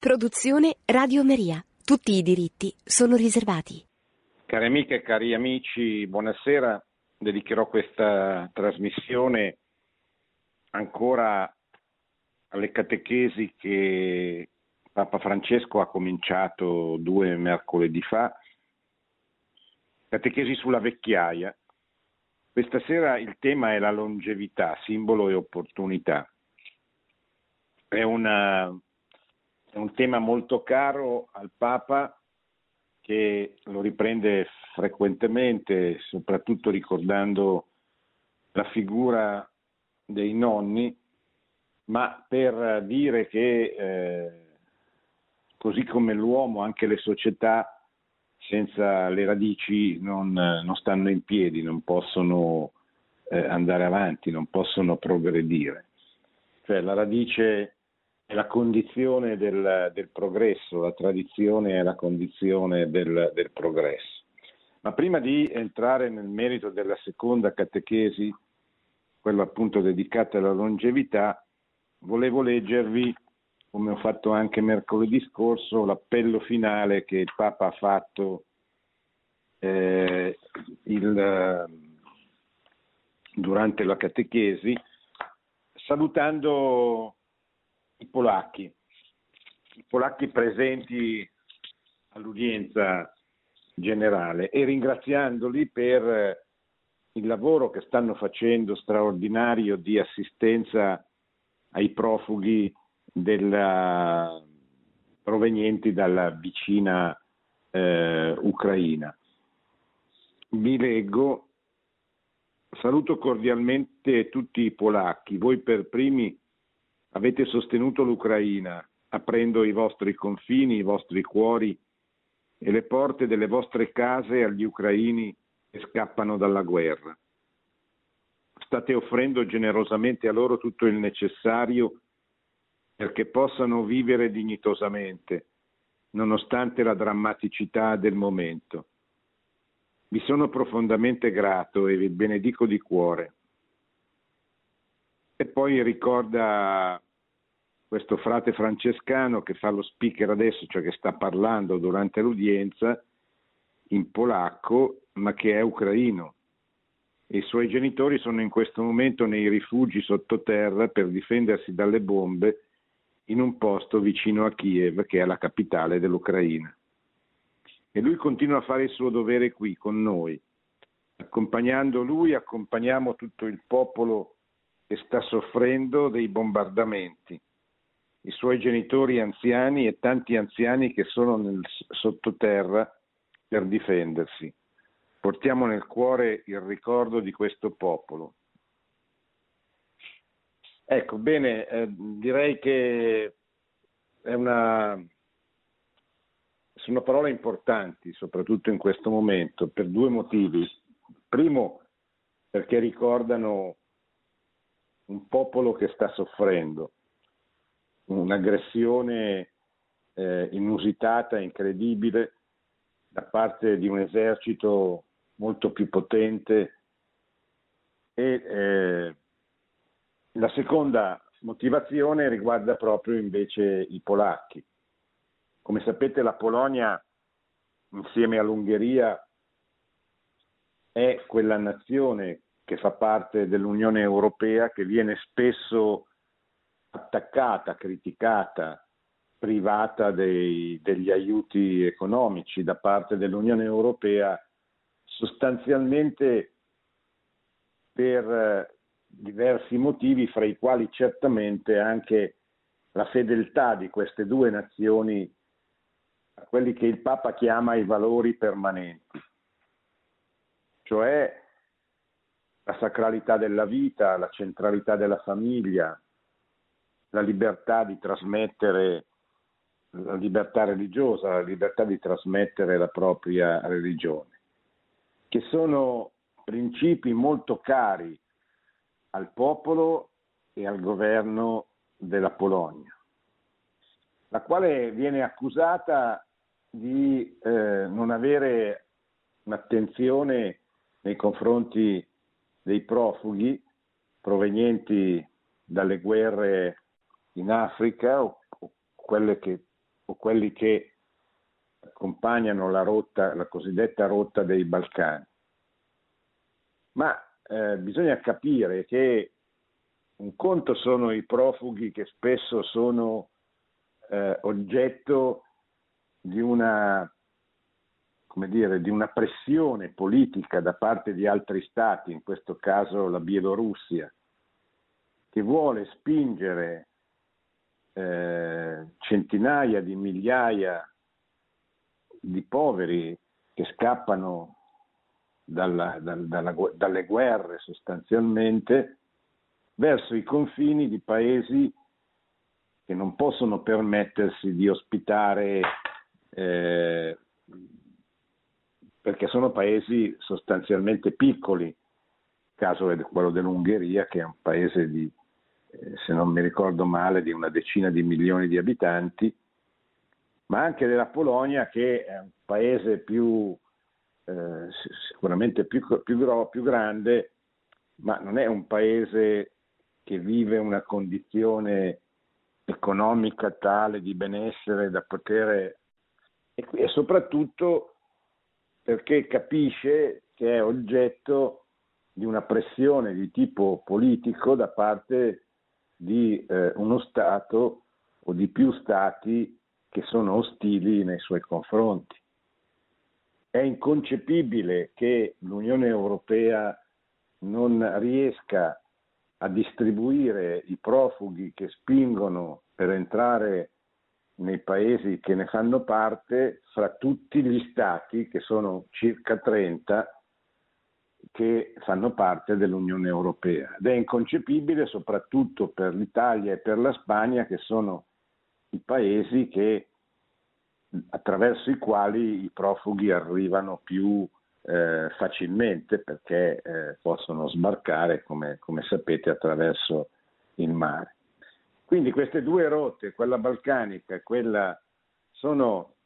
Produzione Radio Maria. Tutti i diritti sono riservati. Cari amiche e cari amici, buonasera. Dedicherò questa trasmissione ancora alle catechesi che Papa Francesco ha cominciato due mercoledì fa, catechesi sulla vecchiaia. Questa sera il tema è la longevità, simbolo e opportunità. È una è un tema molto caro al Papa che lo riprende frequentemente, soprattutto ricordando la figura dei nonni, ma per dire che eh, così come l'uomo, anche le società senza le radici non, non stanno in piedi, non possono eh, andare avanti, non possono progredire. Cioè la radice è la condizione del, del, progresso, la tradizione è la condizione del, del, progresso. Ma prima di entrare nel merito della seconda catechesi, quella appunto dedicata alla longevità, volevo leggervi, come ho fatto anche mercoledì scorso, l'appello finale che il Papa ha fatto eh, il, durante la catechesi, salutando i polacchi, i polacchi presenti all'udienza generale e ringraziandoli per il lavoro che stanno facendo straordinario di assistenza ai profughi della, provenienti dalla vicina eh, Ucraina. Vi leggo, saluto cordialmente tutti i polacchi, voi per primi Avete sostenuto l'Ucraina, aprendo i vostri confini, i vostri cuori e le porte delle vostre case agli ucraini che scappano dalla guerra. State offrendo generosamente a loro tutto il necessario perché possano vivere dignitosamente, nonostante la drammaticità del momento. Vi sono profondamente grato e vi benedico di cuore. E poi ricorda questo frate francescano che fa lo speaker adesso, cioè che sta parlando durante l'udienza in polacco, ma che è ucraino. I suoi genitori sono in questo momento nei rifugi sottoterra per difendersi dalle bombe in un posto vicino a Kiev, che è la capitale dell'Ucraina. E lui continua a fare il suo dovere qui con noi. Accompagnando lui, accompagniamo tutto il popolo che sta soffrendo dei bombardamenti, i suoi genitori anziani e tanti anziani che sono nel sottoterra per difendersi. Portiamo nel cuore il ricordo di questo popolo. Ecco, bene, eh, direi che è una, sono parole importanti, soprattutto in questo momento, per due motivi. Primo, perché ricordano un popolo che sta soffrendo, un'aggressione eh, inusitata, incredibile, da parte di un esercito molto più potente e eh, la seconda motivazione riguarda proprio invece i polacchi. Come sapete la Polonia insieme all'Ungheria è quella nazione che fa parte dell'Unione Europea, che viene spesso attaccata, criticata, privata dei, degli aiuti economici da parte dell'Unione Europea, sostanzialmente per eh, diversi motivi, fra i quali certamente anche la fedeltà di queste due nazioni a quelli che il Papa chiama i valori permanenti, cioè la sacralità della vita, la centralità della famiglia, la libertà di trasmettere la libertà religiosa, la libertà di trasmettere la propria religione, che sono principi molto cari al popolo e al governo della Polonia, la quale viene accusata di eh, non avere un'attenzione nei confronti dei profughi provenienti dalle guerre in Africa o, o che o quelli che accompagnano la, rotta, la cosiddetta rotta dei Balcani. Ma eh, bisogna capire che un conto sono i profughi che spesso sono eh, oggetto di una, dire, di una pressione politica da parte di altri stati, in questo caso la Bielorussia, che vuole spingere eh, centinaia di migliaia di poveri che scappano dalla, dal, dalla, dalle guerre sostanzialmente verso i confini di paesi che non possono permettersi di ospitare eh, perché sono paesi sostanzialmente piccoli. Il caso è quello dell'Ungheria, che è un paese di, eh, se non mi ricordo male, di una decina di milioni di abitanti, ma anche della Polonia, che è un paese più, eh, sicuramente più, più, più grande, ma non è un paese che vive una condizione economica tale di benessere da poter e soprattutto perché capisce che è oggetto di una pressione di tipo politico da parte di eh, uno Stato o di più Stati che sono ostili nei suoi confronti. È inconcepibile che l'Unione Europea non riesca a distribuire i profughi che spingono per entrare nei paesi che ne fanno parte fra tutti gli stati, che sono circa 30, che fanno parte dell'Unione Europea. Ed è inconcepibile soprattutto per l'Italia e per la Spagna, che sono i paesi che, attraverso i quali i profughi arrivano più eh, facilmente perché eh, possono sbarcare, come, come sapete, attraverso il mare. Quindi queste due rotte, quella balcanica e quella, sono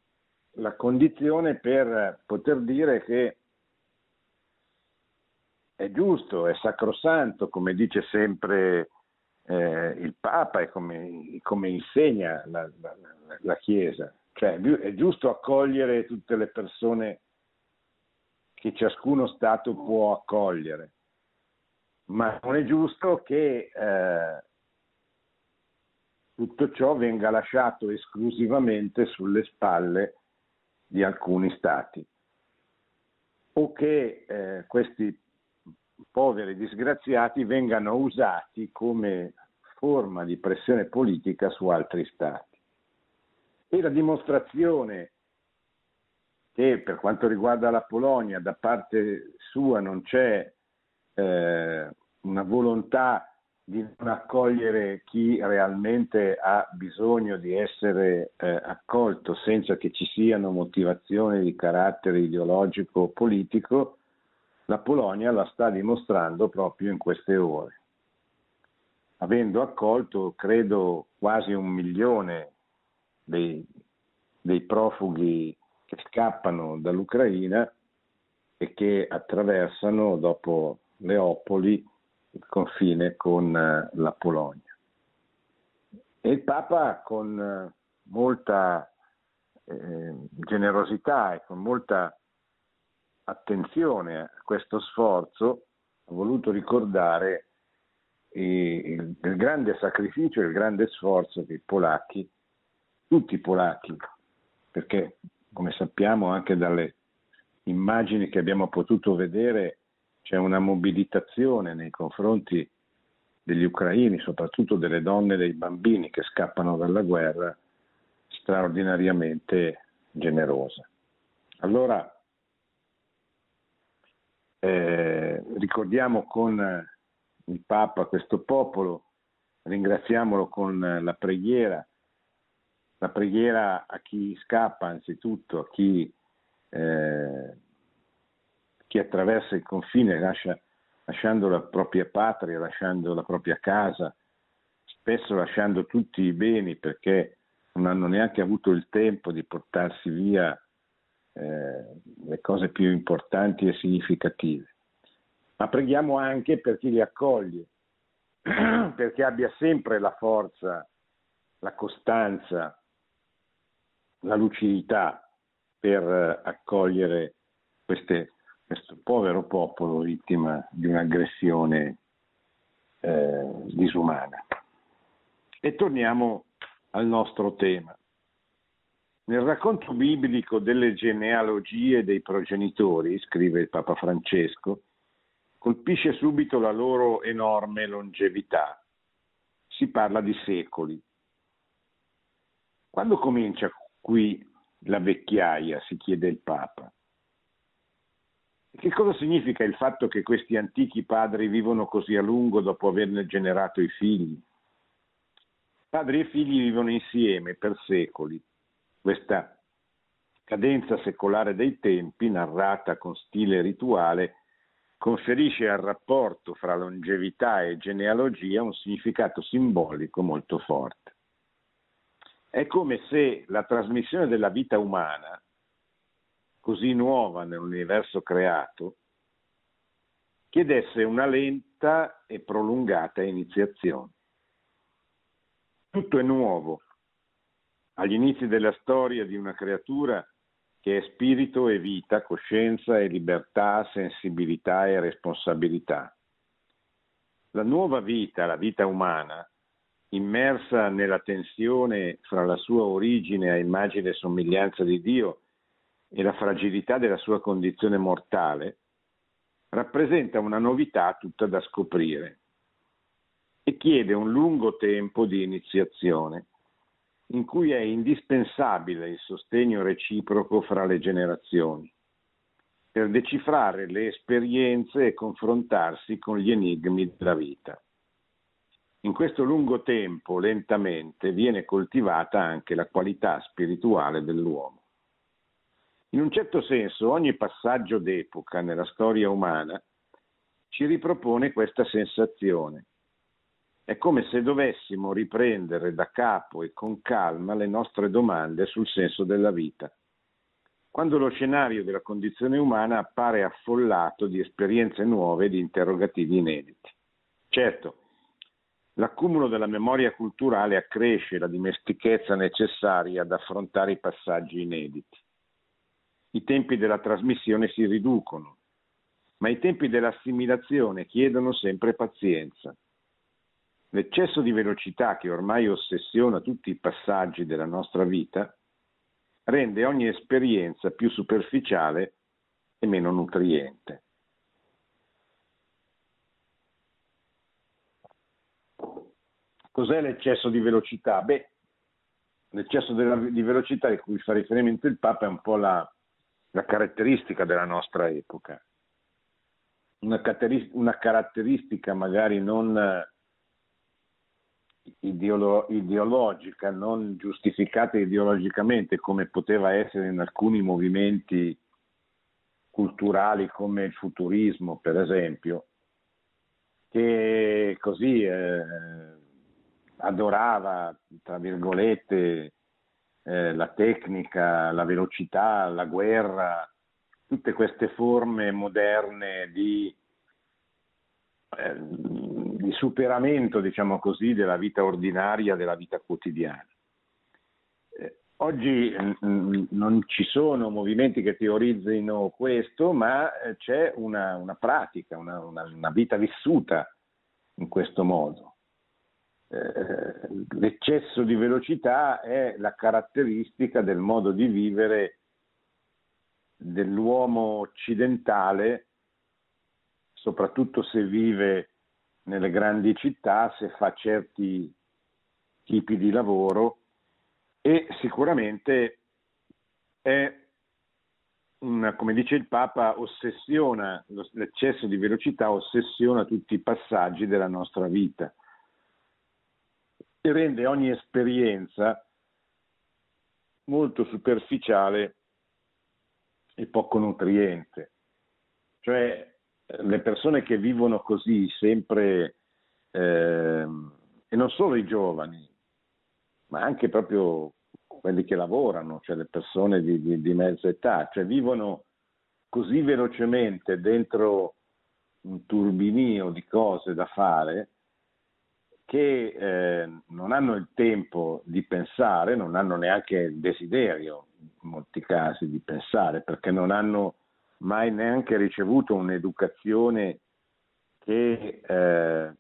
la condizione per poter dire che è giusto, è sacrosanto, come dice sempre eh, il Papa e come, come insegna la, la, la, Chiesa. Cioè è giusto accogliere tutte le persone che ciascuno Stato può accogliere, ma non è giusto che eh, tutto ciò venga lasciato esclusivamente sulle spalle di alcuni Stati o che eh, questi poveri disgraziati vengano usati come forma di pressione politica su altri Stati. E la dimostrazione che per quanto riguarda la Polonia da parte sua non c'è eh, una volontà di non accogliere chi realmente ha bisogno di essere eh, accolto senza che ci siano motivazioni di carattere ideologico o politico, la Polonia la sta dimostrando proprio in queste ore, avendo accolto, credo, quasi un milione dei, dei profughi che scappano dall'Ucraina e che attraversano dopo Leopoli il confine con eh, la Polonia. E il Papa con eh, molta eh, generosità e con molta attenzione a questo sforzo ha voluto ricordare il, il grande sacrificio e il grande sforzo che i polacchi, tutti i polacchi, perché come sappiamo anche dalle immagini che abbiamo potuto vedere c'è una mobilitazione nei confronti degli ucraini, soprattutto delle donne e dei bambini che scappano dalla guerra, straordinariamente generosa. Allora eh, ricordiamo con il Papa questo popolo, ringraziamolo con la preghiera la preghiera a chi scappa anzitutto, a chi, eh, chi attraversa il confine, lascia, lasciando la propria patria, lasciando la propria casa, spesso lasciando tutti i beni perché non hanno neanche avuto il tempo di portarsi via eh, le cose più importanti e significative. Ma preghiamo anche per chi li accoglie, perché abbia sempre la forza, la costanza, la lucidità per accogliere queste, questo povero popolo vittima di un'aggressione eh, disumana. E torniamo al nostro tema. Nel racconto biblico delle genealogie dei progenitori, scrive il Papa Francesco, colpisce subito la loro enorme longevità. Si parla di secoli. Quando comincia qui la vecchiaia, si chiede il Papa. Che cosa significa il fatto che questi antichi padri vivono così a lungo dopo averne generato i figli? Padri e figli vivono insieme per secoli. Questa cadenza secolare dei tempi, narrata con stile rituale, conferisce al rapporto fra longevità e genealogia un significato simbolico molto forte. È come se la trasmissione della vita umana, così nuova nell'universo creato, chiedesse una lenta e prolungata iniziazione. Tutto è nuovo. Agli inizi della storia di una creatura che è spirito e vita, coscienza e libertà, sensibilità e responsabilità. La nuova vita, la vita umana, immersa nella tensione fra la sua origine a immagine e somiglianza di Dio e la fragilità della sua condizione mortale, rappresenta una novità tutta da scoprire e chiede un lungo tempo di iniziazione, in cui è indispensabile il sostegno reciproco fra le generazioni, per decifrare le esperienze e confrontarsi con gli enigmi della vita. In questo lungo tempo, lentamente, viene coltivata anche la qualità spirituale dell'uomo. In un certo senso, ogni passaggio d'epoca nella storia umana ci ripropone questa sensazione è come se dovessimo riprendere da capo e con calma le nostre domande sul senso della vita. Quando lo scenario della condizione umana appare affollato di esperienze nuove e di interrogativi inediti. Certo, l'accumulo della memoria culturale accresce la dimestichezza necessaria ad affrontare i passaggi inediti. I tempi della trasmissione si riducono, ma i tempi dell'assimilazione chiedono sempre pazienza. L'eccesso di velocità che ormai ossessiona tutti i passaggi della nostra vita rende ogni esperienza più superficiale e meno nutriente. Cos'è l'eccesso di velocità? Beh, l'eccesso di velocità di cui fa riferimento il Papa è un po' la, la caratteristica della nostra epoca. Una, una caratteristica magari non ideolo- ideologica, non giustificata ideologicamente come poteva essere in alcuni movimenti culturali come il futurismo, per esempio, che così eh, adorava, tra virgolette, eh, la tecnica, la velocità, la guerra, tutte queste forme moderne di eh, di superamento, diciamo così, della vita ordinaria, della vita quotidiana. Eh, oggi mh, mm, mm, non ci sono movimenti che teorizzino questo, ma eh, c'è una, una pratica, una, una, una, vita vissuta in questo modo. Eh, l'eccesso di velocità è la caratteristica del modo di vivere dell'uomo occidentale, soprattutto se vive nelle grandi città, se fa certi tipi di lavoro e sicuramente è una, come dice il Papa, ossessiona, l'eccesso di velocità ossessiona tutti i passaggi della nostra vita e rende ogni esperienza molto superficiale e poco nutriente. Cioè le persone che vivono così sempre, eh, e non solo i giovani, ma anche proprio quelli che lavorano, cioè le persone di, di, di mezza età, cioè vivono così velocemente dentro un turbinio di cose da fare che eh, non hanno il tempo di pensare, non hanno neanche il desiderio in molti casi di pensare, perché non hanno mai neanche ricevuto un'educazione che eh,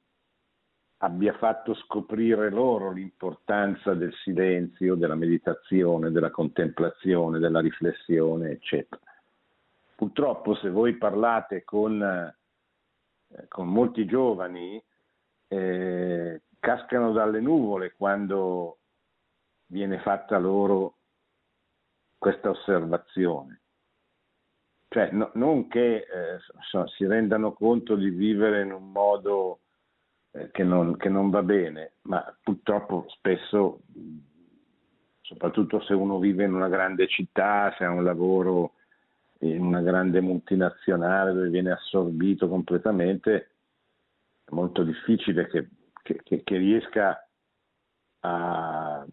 abbia fatto scoprire loro l'importanza del silenzio, della meditazione, della contemplazione, della riflessione, eccetera. Purtroppo se voi parlate con, eh, con molti giovani, eh, cascano dalle nuvole quando viene fatta loro questa osservazione. Cioè, no, non che eh, so, si rendano conto di vivere in un modo eh, che, non, che non va bene, ma purtroppo spesso, soprattutto se uno vive in una grande città, se ha un lavoro in una grande multinazionale dove viene assorbito completamente, è molto difficile che, che, che riesca a,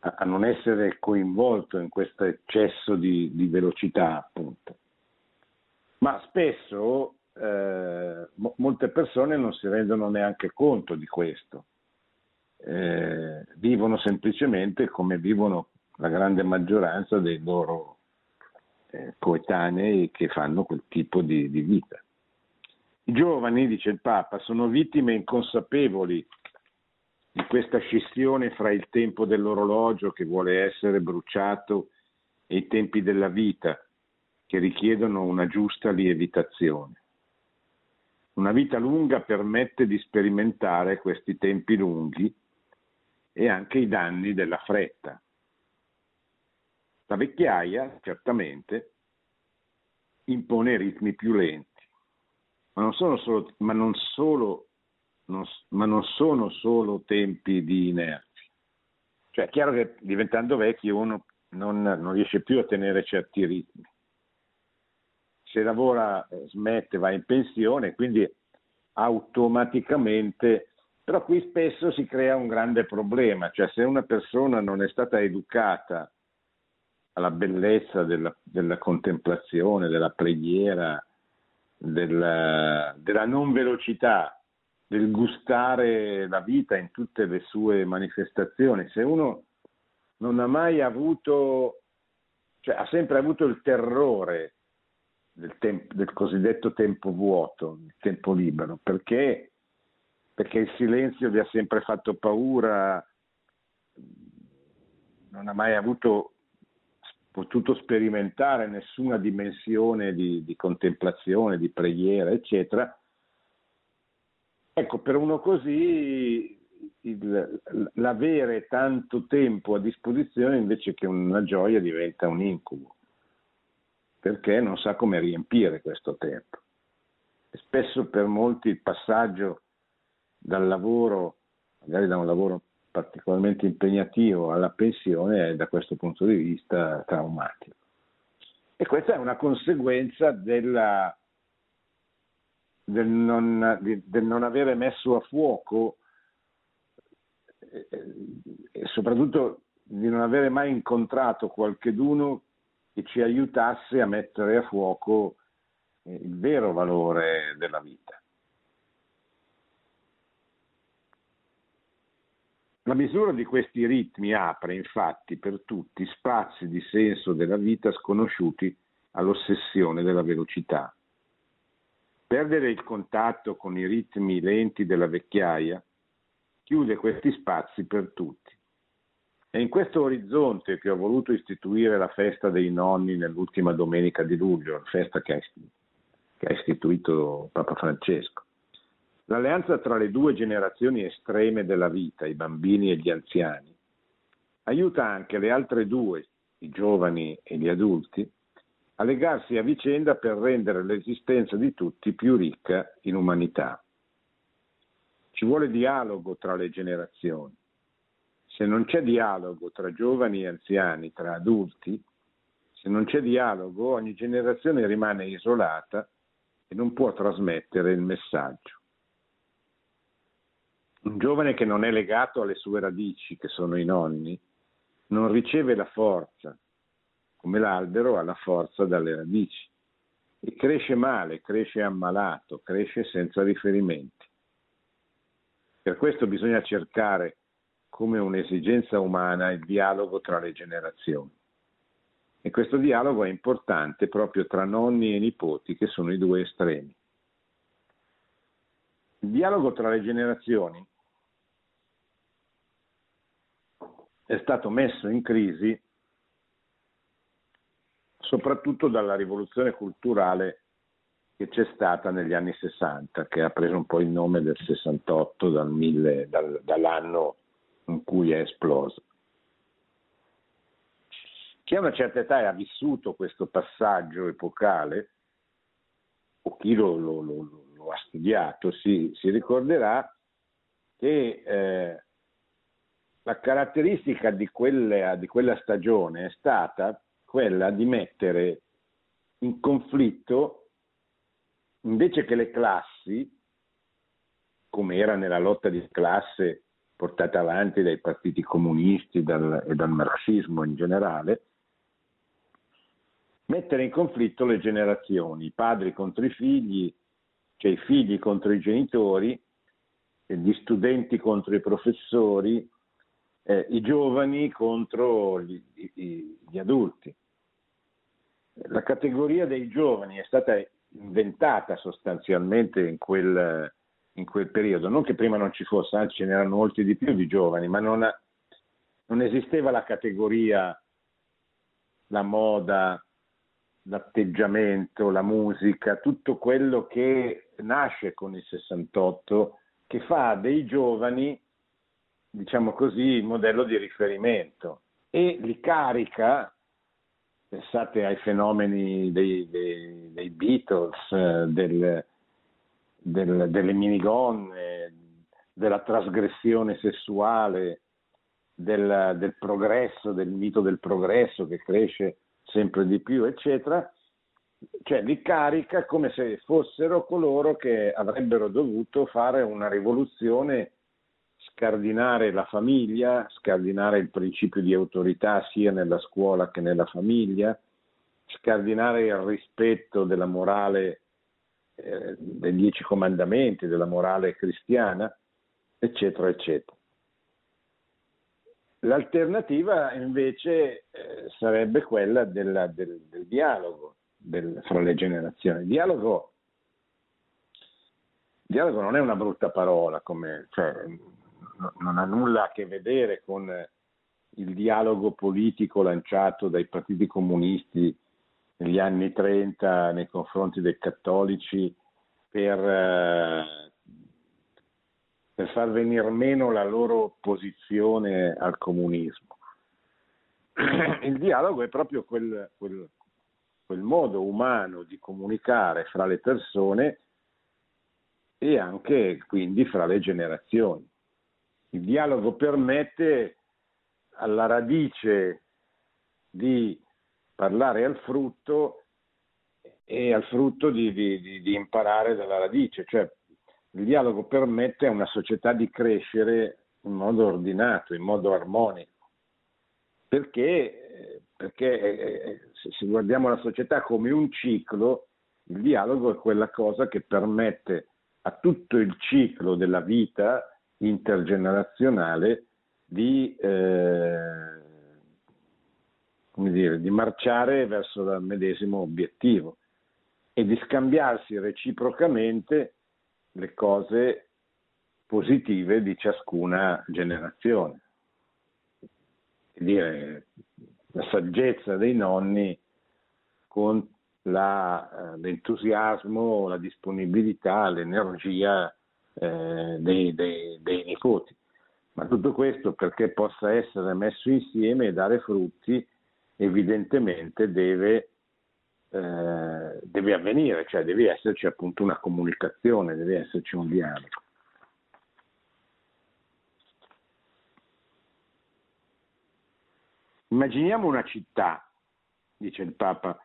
a, non essere coinvolto in questo eccesso di, di velocità, appunto. Ma spesso eh, mo- molte persone non si rendono neanche conto di questo, eh, vivono semplicemente come vivono la grande maggioranza dei loro eh, coetanei che fanno quel tipo di, di vita. I giovani, dice il Papa, sono vittime inconsapevoli di questa scissione fra il tempo dell'orologio che vuole essere bruciato e i tempi della vita che richiedono una giusta lievitazione. Una vita lunga permette di sperimentare questi tempi lunghi e anche i danni della fretta. La vecchiaia, certamente, impone ritmi più lenti ma non sono solo, ma non solo, non, ma non sono solo tempi di inerzia. Cioè è chiaro che diventando vecchi uno non, non riesce più a tenere certi ritmi. Se lavora eh, smette, va in pensione, quindi automaticamente però qui spesso si crea un grande problema, cioè se una persona non è stata educata alla bellezza della, della contemplazione, della preghiera, della, della non velocità, del gustare la vita in tutte le sue manifestazioni. Se uno non ha mai avuto, cioè ha sempre avuto il terrore del, tempo, del cosiddetto tempo vuoto, il tempo libero, perché, perché il silenzio vi ha sempre fatto paura, non ha mai avuto potuto sperimentare nessuna dimensione di, di contemplazione, di preghiera, eccetera. Ecco, per uno così il, l'avere tanto tempo a disposizione invece che una gioia diventa un incubo, perché non sa come riempire questo tempo. E spesso per molti il passaggio dal lavoro, magari da un lavoro particolarmente impegnativo alla pensione è da questo punto di vista traumatico. E questa è una conseguenza della, del, non, del, non, avere messo a fuoco e, e soprattutto di non avere mai incontrato qualcheduno che ci aiutasse a mettere a fuoco il vero valore della vita. La misura di questi ritmi apre infatti per tutti spazi di senso della vita sconosciuti all'ossessione della velocità. Perdere il contatto con i ritmi lenti della vecchiaia chiude questi spazi per tutti. È in questo orizzonte che ho voluto istituire la festa dei nonni nell'ultima domenica di luglio, la festa che ha istituito Papa Francesco. L'alleanza tra le due generazioni estreme della vita, i bambini e gli anziani, aiuta anche le altre due, i giovani e gli adulti, a legarsi a vicenda per rendere l'esistenza di tutti più ricca in umanità. Ci vuole dialogo tra le generazioni. Se non c'è dialogo tra giovani e anziani, tra adulti, se non c'è dialogo ogni generazione rimane isolata e non può trasmettere il messaggio. Un giovane che non è legato alle sue radici, che sono i nonni, non riceve la forza, come l'albero ha la forza dalle radici, e cresce male, cresce ammalato, cresce senza riferimenti. Per questo bisogna cercare come un'esigenza umana il dialogo tra le generazioni. E questo dialogo è importante proprio tra nonni e nipoti, che sono i due estremi. Il dialogo tra le generazioni è stato messo in crisi soprattutto dalla rivoluzione culturale che c'è stata negli anni 60, che ha preso un po' il nome del 68, dal 1000, dal, dall'anno in cui è esploso. Chi ha una certa età e ha vissuto questo passaggio epocale, o chi lo, lo, lo, lo ha studiato, si, si ricorderà che eh, la caratteristica di quella, di quella stagione è stata quella di mettere in conflitto, invece che le classi, come era nella lotta di classe portata avanti dai partiti comunisti dal, e dal marxismo in generale, mettere in conflitto le generazioni, i padri contro i figli, cioè i figli contro i genitori, gli studenti contro i professori, eh, i giovani contro gli, gli, gli adulti. La categoria dei giovani è stata inventata sostanzialmente in quel, in quel, periodo, non che prima non ci fosse, anzi ce n'erano molti di più di giovani, ma non, ha, non esisteva la categoria, la moda, l'atteggiamento, la musica, tutto quello che nasce con il 68, che fa dei giovani, diciamo così, il modello di riferimento. E li carica pensate ai fenomeni dei, dei, dei Beatles, del, del, delle minigonne, della trasgressione sessuale, del, del, progresso, del mito del progresso che cresce sempre di più, eccetera, cioè li carica come se fossero coloro che avrebbero dovuto fare una rivoluzione scardinare la famiglia, scardinare il principio di autorità sia nella scuola che nella famiglia, scardinare il rispetto della morale eh, dei dieci comandamenti, della morale cristiana, eccetera, eccetera. L'alternativa invece eh, sarebbe quella della, del, del, dialogo del, fra le generazioni. Dialogo, dialogo, non è una brutta parola, come, cioè, non ha nulla a che vedere con il dialogo politico lanciato dai partiti comunisti negli anni 30 nei confronti dei cattolici per, eh, per far venire meno la loro opposizione al comunismo. Il dialogo è proprio quel, quel, quel modo umano di comunicare fra le persone e anche quindi fra le generazioni. Il dialogo permette alla radice di parlare al frutto e al frutto di, di, di, imparare dalla radice, cioè il dialogo permette a una società di crescere in modo ordinato, in modo armonico, perché, perché eh, se guardiamo la società come un ciclo, il dialogo è quella cosa che permette a tutto il ciclo della vita intergenerazionale di, eh, dire, di marciare verso il medesimo obiettivo e di scambiarsi reciprocamente le cose positive di ciascuna generazione. Dire, la saggezza dei nonni con la, eh, l'entusiasmo, la disponibilità, l'energia eh, dei, dei, dei nipoti. Ma tutto questo perché possa essere messo insieme e dare frutti, evidentemente deve, eh, deve avvenire, cioè deve esserci appunto una comunicazione, deve esserci un dialogo. Immaginiamo una città, dice il Papa,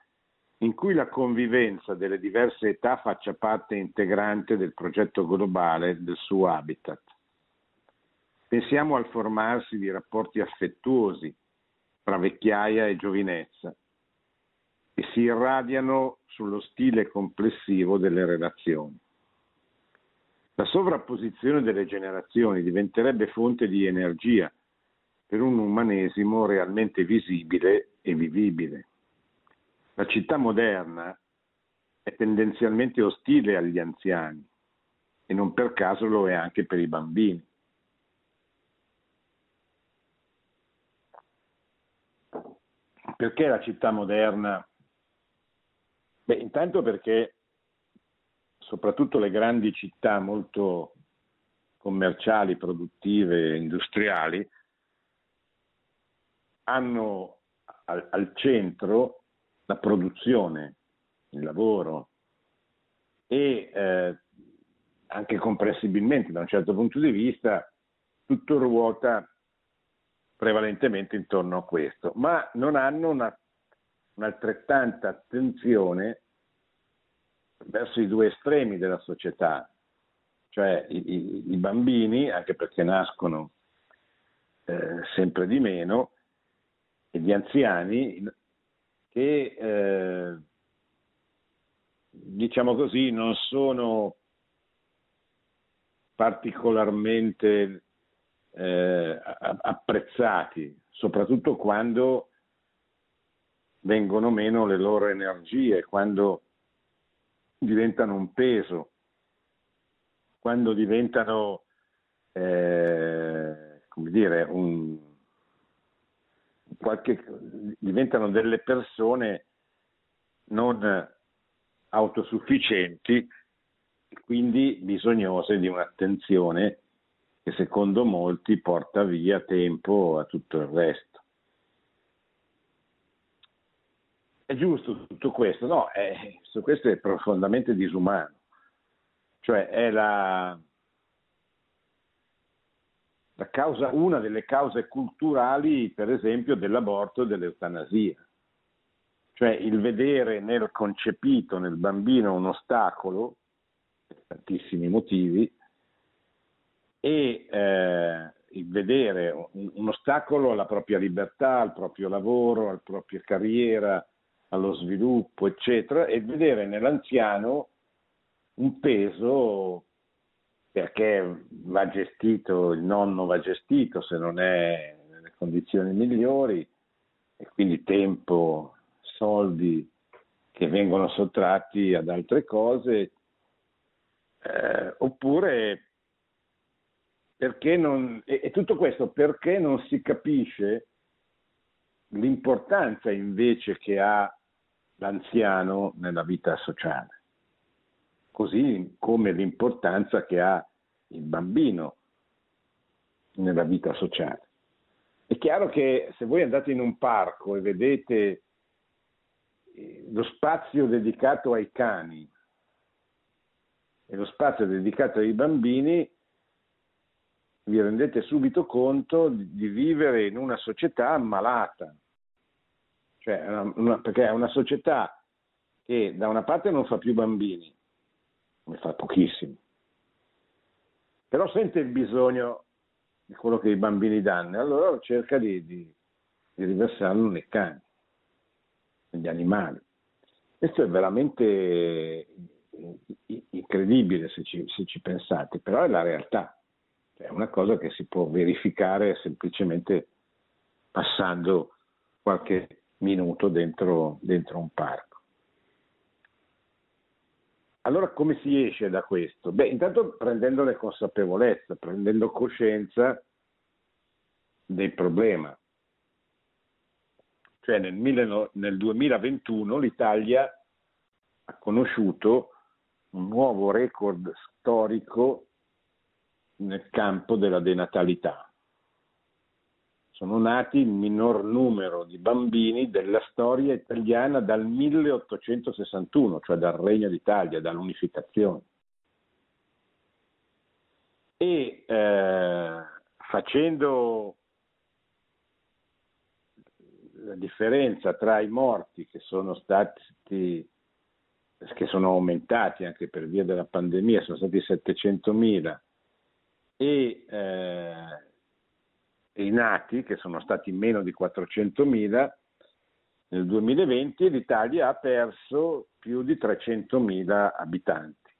in cui la convivenza delle diverse età faccia parte integrante del progetto globale del suo habitat. Pensiamo al formarsi di rapporti affettuosi tra vecchiaia e giovinezza che si irradiano sullo stile complessivo delle relazioni. La sovrapposizione delle generazioni diventerebbe fonte di energia per un umanesimo realmente visibile e vivibile. La città moderna è tendenzialmente ostile agli anziani e non per caso lo è anche per i bambini. Perché la città moderna? Beh, intanto perché soprattutto le grandi città molto commerciali, produttive, industriali, hanno al, al centro la produzione, il lavoro e eh, anche comprensibilmente da un certo punto di vista tutto ruota prevalentemente intorno a questo, ma non hanno una, un'altrettanta attenzione verso i due estremi della società, cioè i, i, i bambini, anche perché nascono eh, sempre di meno, e gli anziani che eh, diciamo così non sono particolarmente eh, apprezzati, soprattutto quando vengono meno le loro energie, quando diventano un peso, quando diventano, eh, come dire, un, qualche, diventano delle persone non autosufficienti quindi bisognose di un'attenzione che secondo molti porta via tempo a tutto il resto. È giusto tutto questo? No, è, questo è profondamente disumano. Cioè è la causa, una delle cause culturali, per esempio, dell'aborto e dell'eutanasia. Cioè il vedere nel concepito, nel bambino, un ostacolo, per tantissimi motivi, e eh, il vedere un, un ostacolo alla propria libertà, al proprio lavoro, alla propria carriera, allo sviluppo, eccetera, e vedere nell'anziano un peso perché va gestito, il nonno va gestito se non è nelle condizioni migliori e quindi tempo, soldi che vengono sottratti ad altre cose, eh, oppure perché non, e, e tutto questo perché non si capisce l'importanza invece che ha l'anziano nella vita sociale così come l'importanza che ha il bambino nella vita sociale. È chiaro che se voi andate in un parco e vedete eh, lo spazio dedicato ai cani e lo spazio dedicato ai bambini, vi rendete subito conto di vivere in una società ammalata, cioè una, una, perché è una società che da una parte non fa più bambini, ne fa pochissimi. Però sente il bisogno di quello che i bambini danno, e allora cerca di, di, di riversarlo nei cani, negli animali. Questo è veramente incredibile se ci, se ci pensate, però è la realtà, è una cosa che si può verificare semplicemente passando qualche minuto dentro, dentro un parco. Allora come si esce da questo? Beh, intanto prendendone consapevolezza, prendendo coscienza del problema. Cioè nel, nel 2021 l'Italia ha conosciuto un nuovo record storico nel campo della denatalità sono nati il minor numero di bambini della storia italiana dal 1861, cioè dal Regno d'Italia, dall'unificazione. E eh, facendo la differenza tra i morti che sono stati che sono aumentati anche per via della pandemia, sono stati 700.000 e eh, i nati, che sono stati meno di 400.000, nel 2020 l'Italia ha perso più di 300.000 abitanti.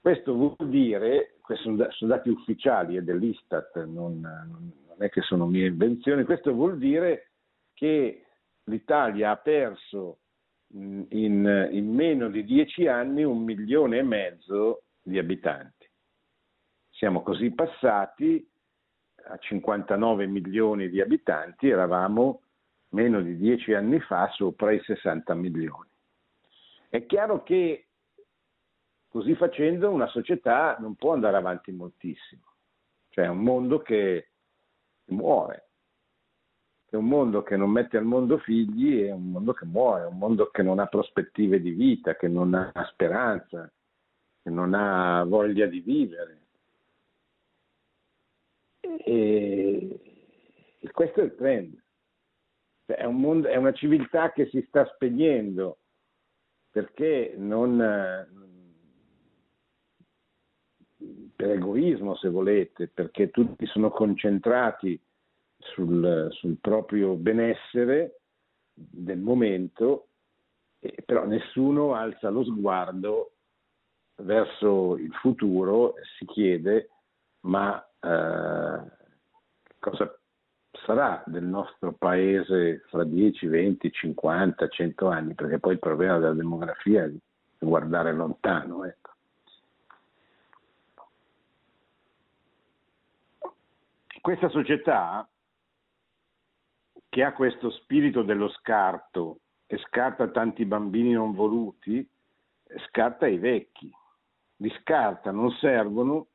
Questo vuol dire, questi sono dati ufficiali e dell'Istat, non, non è che sono mie invenzioni, questo vuol dire che l'Italia ha perso in, in meno di dieci anni un milione e mezzo di abitanti. Siamo così passati a 59 milioni di abitanti, eravamo meno di dieci anni fa sopra i 60 milioni. È chiaro che così facendo una società non può andare avanti moltissimo, cioè è un mondo che muore, è un mondo che non mette al mondo figli, è un mondo che muore, è un mondo che non ha prospettive di vita, che non ha speranza, che non ha voglia di vivere. E, e questo è il trend. Cioè, è, un mondo, è una civiltà che si sta spegnendo perché non, per egoismo se volete, perché tutti sono concentrati sul, sul proprio benessere del momento, però nessuno alza lo sguardo verso il futuro si chiede ma eh, cosa sarà del nostro paese fra 10, 20, 50, 100 anni, perché poi il problema della demografia è guardare lontano. Ecco. Questa società che ha questo spirito dello scarto e scarta tanti bambini non voluti, scarta i vecchi, li scarta, non servono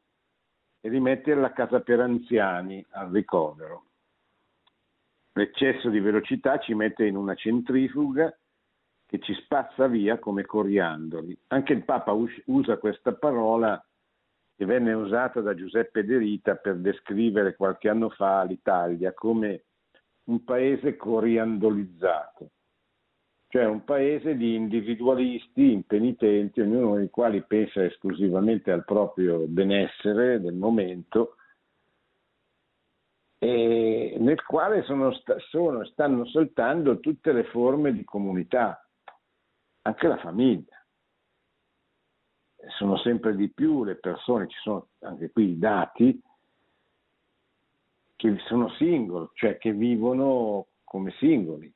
e li mette alla casa per anziani al ricovero. L'eccesso di velocità ci mette in una centrifuga che ci spazza via come coriandoli. Anche il Papa usa questa parola che venne usata da Giuseppe De Rita per descrivere qualche anno fa l'Italia come un paese coriandolizzato, cioè un paese di individualisti impenitenti, ognuno dei quali pensa esclusivamente al proprio benessere del momento e nel quale sono, sono, stanno saltando tutte le forme di comunità, anche la famiglia. Sono sempre di più le persone, ci sono anche qui i dati, che sono singoli, cioè che vivono come singoli,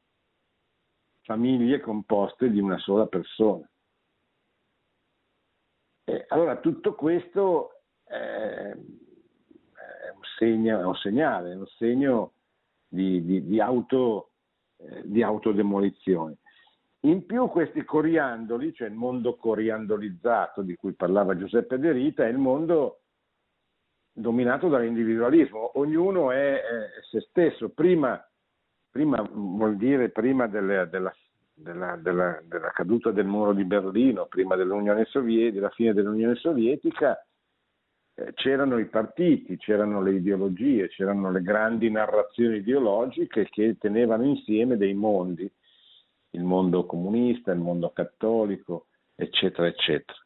famiglie composte di una sola persona. E allora tutto questo è un, segno, è un segnale, è un segno di, di, di, auto, eh, di autodemolizione. In più questi coriandoli, cioè il mondo coriandolizzato di cui parlava Giuseppe De Rita, è il mondo dominato dall'individualismo, ognuno è, è se stesso, prima, prima, vuol dire prima delle, della, della, della, della, caduta del muro di Berlino, prima dell'Unione Sovietica, della fine dell'Unione Sovietica, eh, c'erano i partiti, c'erano le ideologie, c'erano le grandi narrazioni ideologiche che tenevano insieme dei mondi, il mondo comunista, il mondo cattolico, eccetera, eccetera.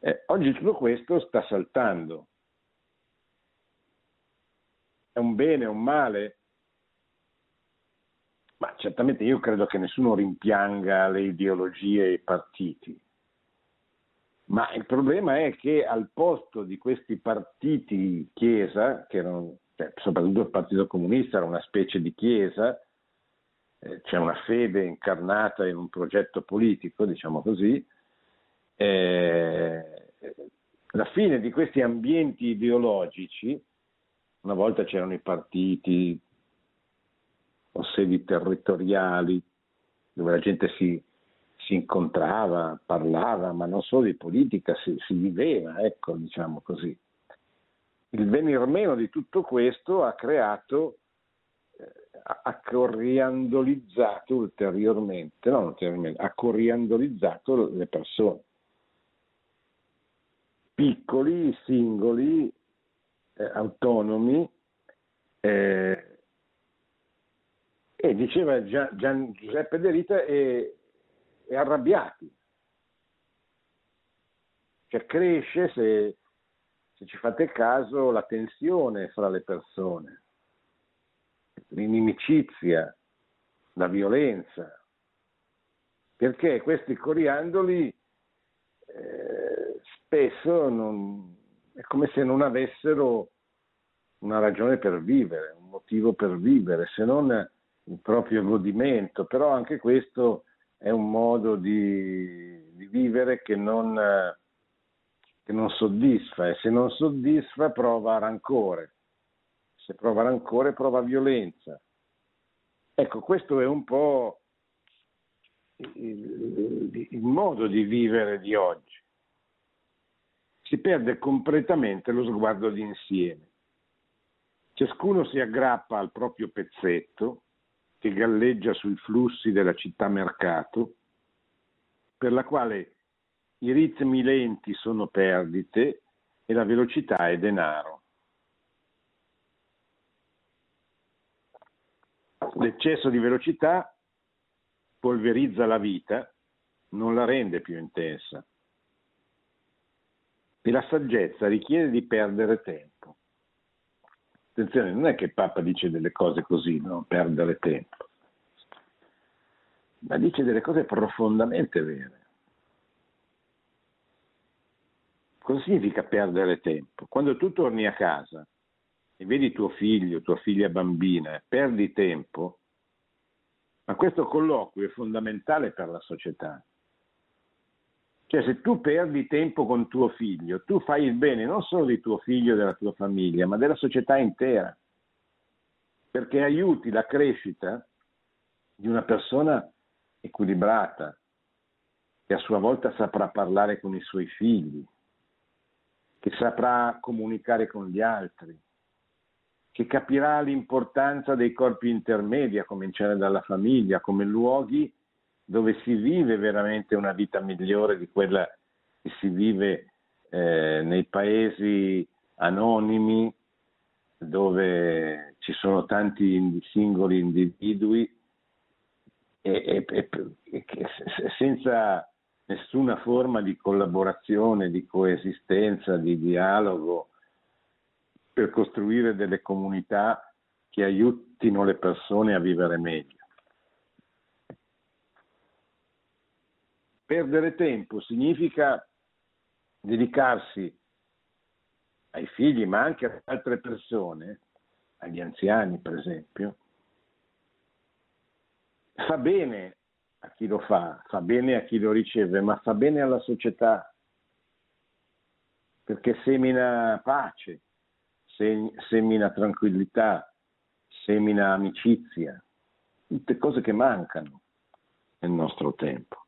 Eh, oggi tutto questo sta saltando, è un bene, o un male? Ma certamente io credo che nessuno rimpianga le ideologie e i partiti. Ma il problema è che al posto di questi partiti chiesa, che erano, cioè, soprattutto il Partito Comunista era una specie di chiesa, eh, c'è una fede incarnata in un progetto politico, diciamo così, eh, la fine di questi ambienti ideologici una volta c'erano i partiti o sedi territoriali dove la gente si, si incontrava, parlava, ma non solo di politica, si, si viveva, ecco, diciamo così. Il venir meno di tutto questo ha creato, eh, ha coriandolizzato ulteriormente, no, ulteriormente, ha coriandolizzato le persone. Piccoli, singoli, eh, autonomi eh, e diceva Gian, Gian Giuseppe De Rita e, e arrabbiati. Cioè cresce, se, se ci fate caso, la tensione fra le persone, l'inimicizia, la violenza, perché questi coriandoli eh, spesso non, è come se non avessero una ragione per vivere, un motivo per vivere, se non il proprio godimento, però anche questo è un modo di, di vivere che non, che non soddisfa e se non soddisfa prova rancore, se prova rancore prova violenza. Ecco, questo è un po' il, il modo di vivere di oggi. Si perde completamente lo sguardo d'insieme. Ciascuno si aggrappa al proprio pezzetto che galleggia sui flussi della città mercato, per la quale i ritmi lenti sono perdite e la velocità è denaro. L'eccesso di velocità polverizza la vita, non la rende più intensa. E la saggezza richiede di perdere tempo. Attenzione, non è che Papa dice delle cose così, no? Perdere tempo. Ma dice delle cose profondamente vere. Cosa significa perdere tempo? Quando tu torni a casa e vedi tuo figlio, tua figlia bambina, perdi tempo, ma questo colloquio è fondamentale per la società. Cioè se tu perdi tempo con tuo figlio, tu fai il bene non solo di tuo figlio e della tua famiglia, ma della società intera, perché aiuti la crescita di una persona equilibrata, che a sua volta saprà parlare con i suoi figli, che saprà comunicare con gli altri, che capirà l'importanza dei corpi intermedi, a cominciare dalla famiglia, come luoghi dove si vive veramente una vita migliore di quella che si vive eh, nei paesi anonimi, dove ci sono tanti singoli individui e, e, e, senza nessuna forma di collaborazione, di coesistenza, di dialogo per costruire delle comunità che aiutino le persone a vivere meglio. Perdere tempo significa dedicarsi ai figli, ma anche ad altre persone, agli anziani per esempio, fa bene a chi lo fa, fa bene a chi lo riceve, ma fa bene alla società, perché semina pace, semina tranquillità, semina amicizia, tutte cose che mancano nel nostro tempo.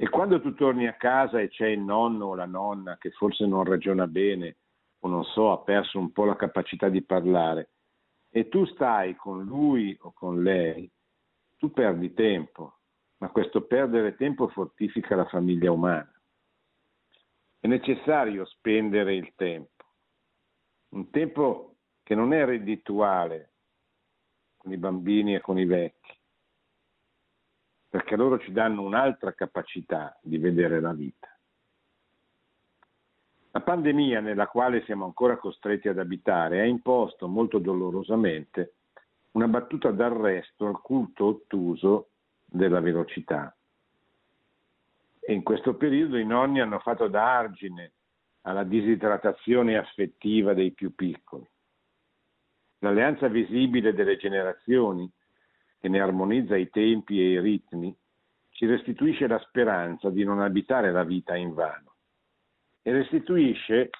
E quando tu torni a casa e c'è il nonno o la nonna che forse non ragiona bene o non so, ha perso un po' la capacità di parlare, e tu stai con lui o con lei, tu perdi tempo, ma questo perdere tempo fortifica la famiglia umana. È necessario spendere il tempo, un tempo che non è reddituale con i bambini e con i vecchi, perché loro ci danno un'altra capacità di vedere la vita. La pandemia nella quale siamo ancora costretti ad abitare ha imposto molto dolorosamente una battuta d'arresto al culto ottuso della velocità. E in questo periodo i nonni hanno fatto da argine alla disidratazione affettiva dei più piccoli. L'alleanza visibile delle generazioni, che ne armonizza i tempi e i ritmi, ci restituisce la speranza di non abitare la vita in vano e restituisce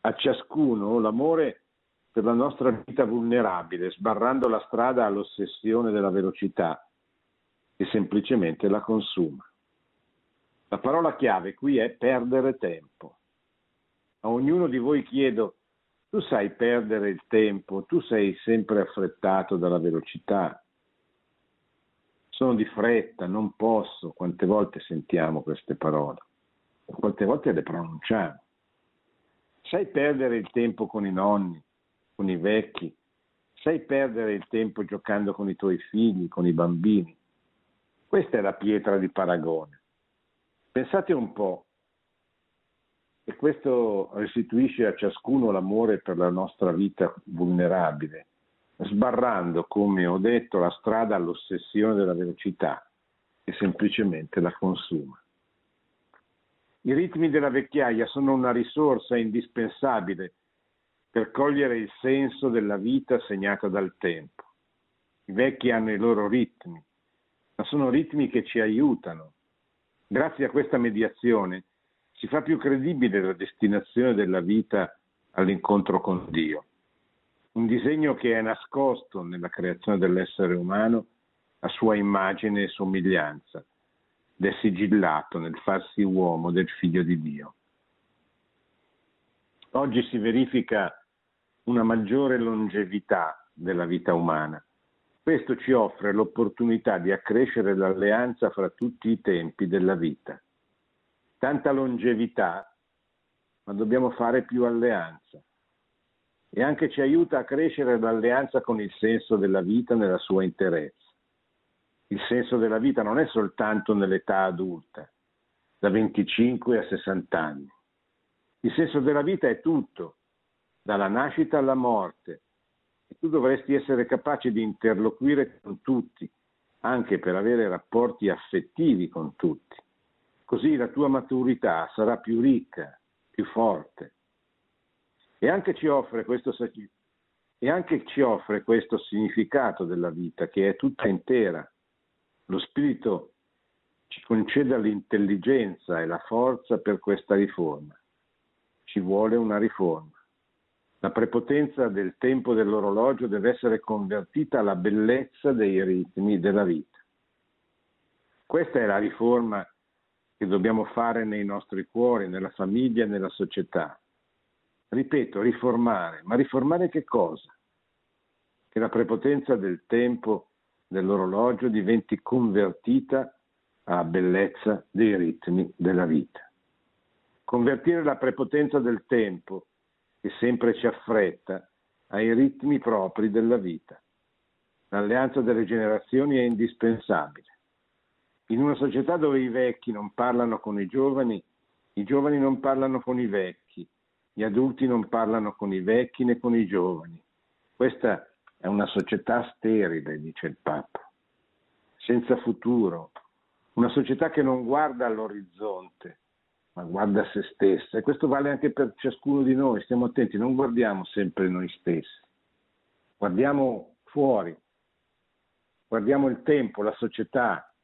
a ciascuno l'amore per la nostra vita vulnerabile, sbarrando la strada all'ossessione della velocità che semplicemente la consuma. La parola chiave qui è perdere tempo. A ognuno di voi chiedo, tu sai perdere il tempo, tu sei sempre affrettato dalla velocità. Sono di fretta, non posso, quante volte sentiamo queste parole quante volte le pronunciamo. Sai perdere il tempo con i nonni, con i vecchi, sai perdere il tempo giocando con i tuoi figli, con i bambini. Questa è la pietra di paragone. Pensate un po', e questo restituisce a ciascuno l'amore per la nostra vita vulnerabile, sbarrando, come ho detto, la strada all'ossessione della velocità e semplicemente la consuma. I ritmi della vecchiaia sono una risorsa indispensabile per cogliere il senso della vita segnata dal tempo. I vecchi hanno i loro ritmi, ma sono ritmi che ci aiutano. Grazie a questa mediazione si fa più credibile la destinazione della vita all'incontro con Dio. Un disegno che è nascosto nella creazione dell'essere umano a sua immagine e somiglianza, ed è sigillato nel farsi uomo del figlio di Dio. Oggi si verifica una maggiore longevità della vita umana. Questo ci offre l'opportunità di accrescere l'alleanza fra tutti i tempi della vita. Tanta longevità, ma dobbiamo fare più alleanza. E anche ci aiuta a crescere l'alleanza con il senso della vita nella sua interezza. Il senso della vita non è soltanto nell'età adulta, da 25 a 60 anni. Il senso della vita è tutto, dalla nascita alla morte. E tu dovresti essere capace di interloquire con tutti, anche per avere rapporti affettivi con tutti. Così la tua maturità sarà più ricca, più forte. E anche ci offre questo, e anche ci offre questo significato della vita, che è tutta intera. Lo Spirito ci concede l'intelligenza e la forza per questa riforma. Ci vuole una riforma. La prepotenza del tempo dell'orologio deve essere convertita alla bellezza dei ritmi della vita. Questa è la riforma che dobbiamo fare nei nostri cuori, nella famiglia e nella società. Ripeto, riformare, ma riformare che cosa? Che la prepotenza del tempo dell'orologio diventi convertita alla bellezza dei ritmi della vita. Convertire la prepotenza del tempo che sempre ci affretta ai ritmi propri della vita. L'alleanza delle generazioni è indispensabile. In una società dove i vecchi non parlano con i giovani, i giovani non parlano con i vecchi, gli adulti non parlano con i vecchi né con i giovani. Questa è una società sterile, dice il Papa, senza futuro, una società che non guarda all'orizzonte, ma guarda a se stessa. E questo vale anche per ciascuno di noi. Stiamo attenti, non guardiamo sempre noi stessi, guardiamo fuori, guardiamo il tempo, la società,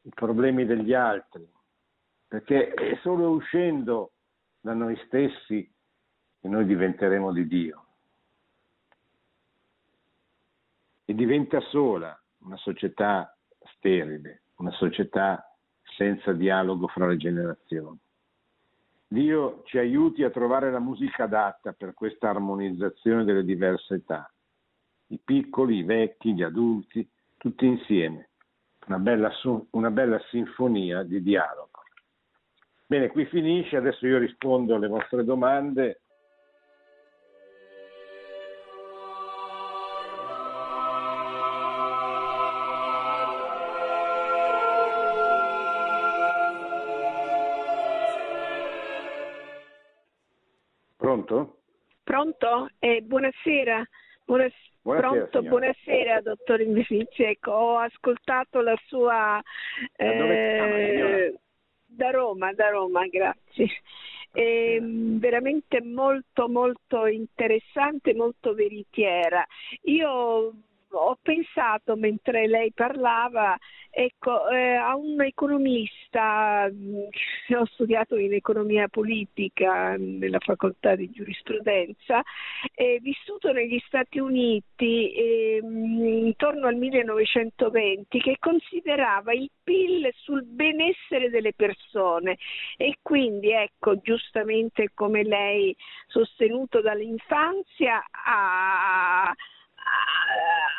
i problemi degli altri, perché è solo uscendo da noi stessi che noi diventeremo di Dio. E diventa sola una società sterile, una società senza dialogo fra le generazioni. Dio ci aiuti a trovare la musica adatta per questa armonizzazione delle diverse età, i piccoli, i vecchi, gli adulti, tutti insieme, una bella, una bella sinfonia di dialogo. Bene, qui finisce, adesso io rispondo alle vostre domande Pronto? Pronto? Eh, buonasera. Buonas- buonasera, pronto, buonasera dottor Invifizzi. Ecco, ho ascoltato la sua... Eh, da Roma, da Roma, grazie. È veramente molto molto interessante, molto veritiera. Io ho pensato mentre lei parlava ecco, eh, a un economista, mm, ho studiato in economia politica nella facoltà di giurisprudenza, eh, vissuto negli Stati Uniti eh, intorno al 1920 che considerava il PIL sul benessere delle persone. E quindi ecco giustamente come lei sostenuto dall'infanzia a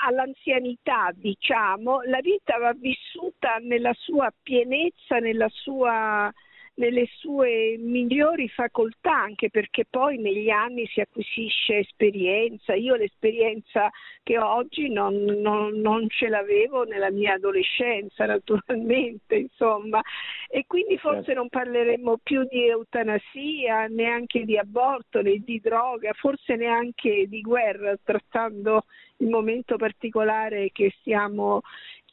all'anzianità, diciamo, la vita va vissuta nella sua pienezza, nella sua nelle sue migliori facoltà, anche perché poi negli anni si acquisisce esperienza. Io l'esperienza che ho oggi non, non, non ce l'avevo nella mia adolescenza, naturalmente, insomma. E quindi forse certo. non parleremo più di eutanasia, neanche di aborto, né di droga, forse neanche di guerra, trattando il momento particolare che stiamo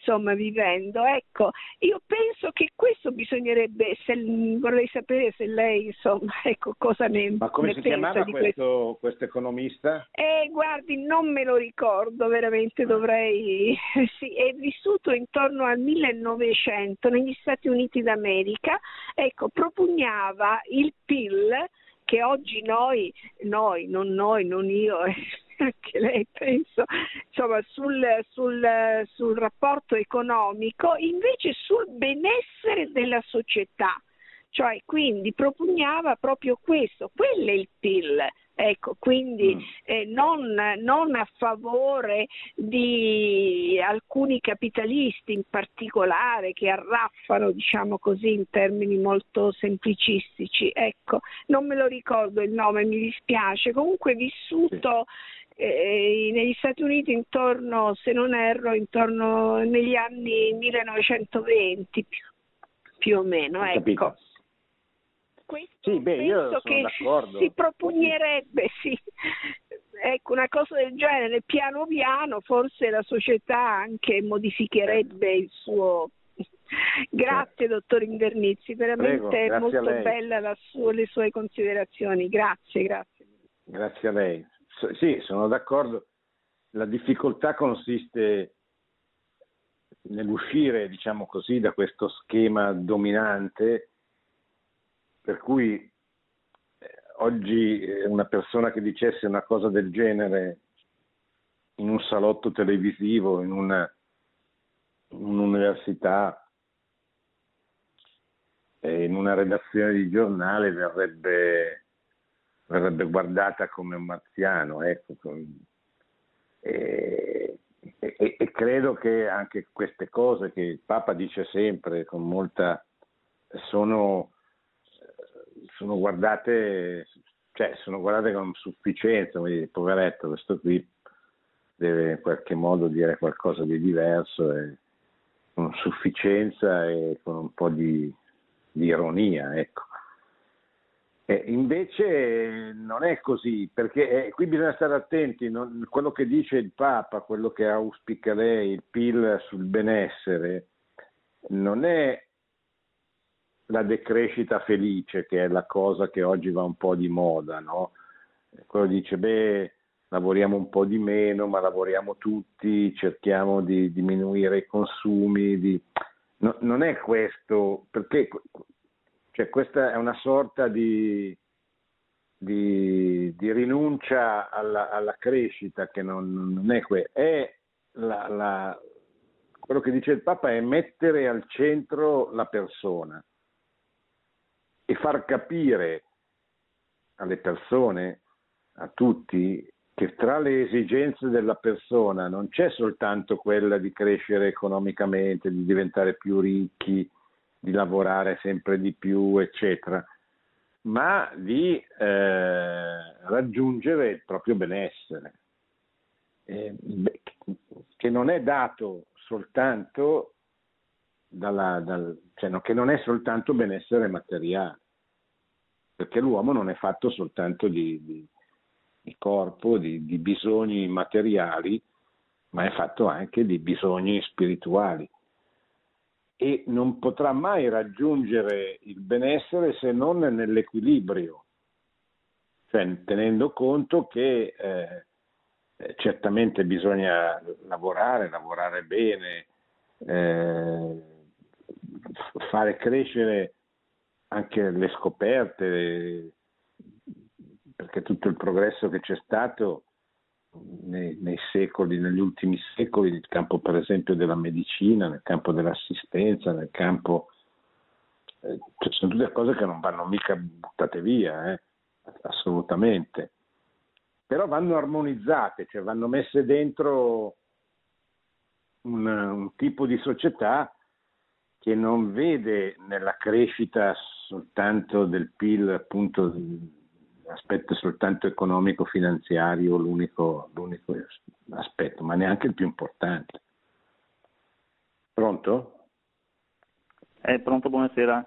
insomma vivendo. Ecco, io penso che questo bisognerebbe, se, vorrei sapere se lei insomma, ecco cosa ne, Ma come si pensa chiamava di questo, questo economista? Eh, guardi, non me lo ricordo, veramente dovrei. Sì, è vissuto intorno al 1900 negli Stati Uniti d'America. Ecco, propugnava il PIL che oggi noi, noi, non noi, non io, anche lei penso, insomma, sul, sul, sul rapporto economico, invece sul benessere della società. Cioè, quindi propugnava proprio questo, quello è il PIL. Ecco, quindi Mm. eh, non, non a favore di alcuni capitalisti in particolare che arraffano, diciamo così, in termini molto semplicistici. Ecco, non me lo ricordo il nome, mi dispiace. Comunque vissuto eh, negli Stati Uniti intorno, se non erro, intorno negli anni 1920 più, più o meno. Ecco. Questo Sì, beh, penso che d'accordo. si propugnerebbe, sì. Ecco, una cosa del genere, piano piano forse la società anche modificherebbe il suo... Grazie dottor Invernizzi, veramente Prego, molto bella la sua- le sue considerazioni, grazie, grazie. Grazie a lei. Sì, sono d'accordo. La difficoltà consiste nell'uscire, diciamo così, da questo schema dominante per cui eh, oggi eh, una persona che dicesse una cosa del genere in un salotto televisivo, in una- in un'università, eh, in una redazione di giornale verrebbe, verrebbe guardata come un marziano. Ecco. E, e- e credo che anche queste cose che il Papa dice sempre con molta sono, sono guardate cioè sono guardate con sufficienza, dire, poveretto, questo qui deve in qualche modo dire qualcosa di diverso e con sufficienza e con un po' di, di ironia, ecco. Eh, invece non è così, perché eh, qui bisogna stare attenti, non- quello che dice il Papa, quello che auspica lei, il PIL sul benessere, non è la decrescita felice, che è la cosa che oggi va un po' di moda, no? Quello dice, beh, lavoriamo un po' di meno, ma lavoriamo tutti, cerchiamo di diminuire i consumi, di... No, non è questo, perché cioè, questa è una sorta di, di, di rinuncia alla, alla, crescita che non, non è que- è la, la, quello che dice il Papa è mettere al centro la persona e far capire alle persone, a tutti, che tra le esigenze della persona non c'è soltanto quella di crescere economicamente, di diventare più ricchi, di lavorare sempre di più, eccetera, ma di eh, raggiungere il proprio benessere, eh, che non è dato soltanto dalla, dal, cioè, che non è soltanto benessere materiale, perché l'uomo non è fatto soltanto di, di, di corpo, di, di bisogni materiali, ma è fatto anche di bisogni spirituali e non potrà mai raggiungere il benessere se non nell'equilibrio, cioè tenendo conto che eh, certamente bisogna lavorare, lavorare bene, eh, fare crescere anche le scoperte, perché tutto il progresso che c'è stato nei, nei, secoli, negli ultimi secoli, nel campo per esempio della medicina, nel campo dell'assistenza, nel campo... Eh, cioè sono tutte cose che non vanno mica buttate via, eh, assolutamente. Però vanno armonizzate, cioè vanno messe dentro un, un tipo di società che non vede nella crescita soltanto del PIL appunto aspetto soltanto economico finanziario l'unico, l'unico aspetto, ma neanche il più importante. Pronto? È pronto, buonasera.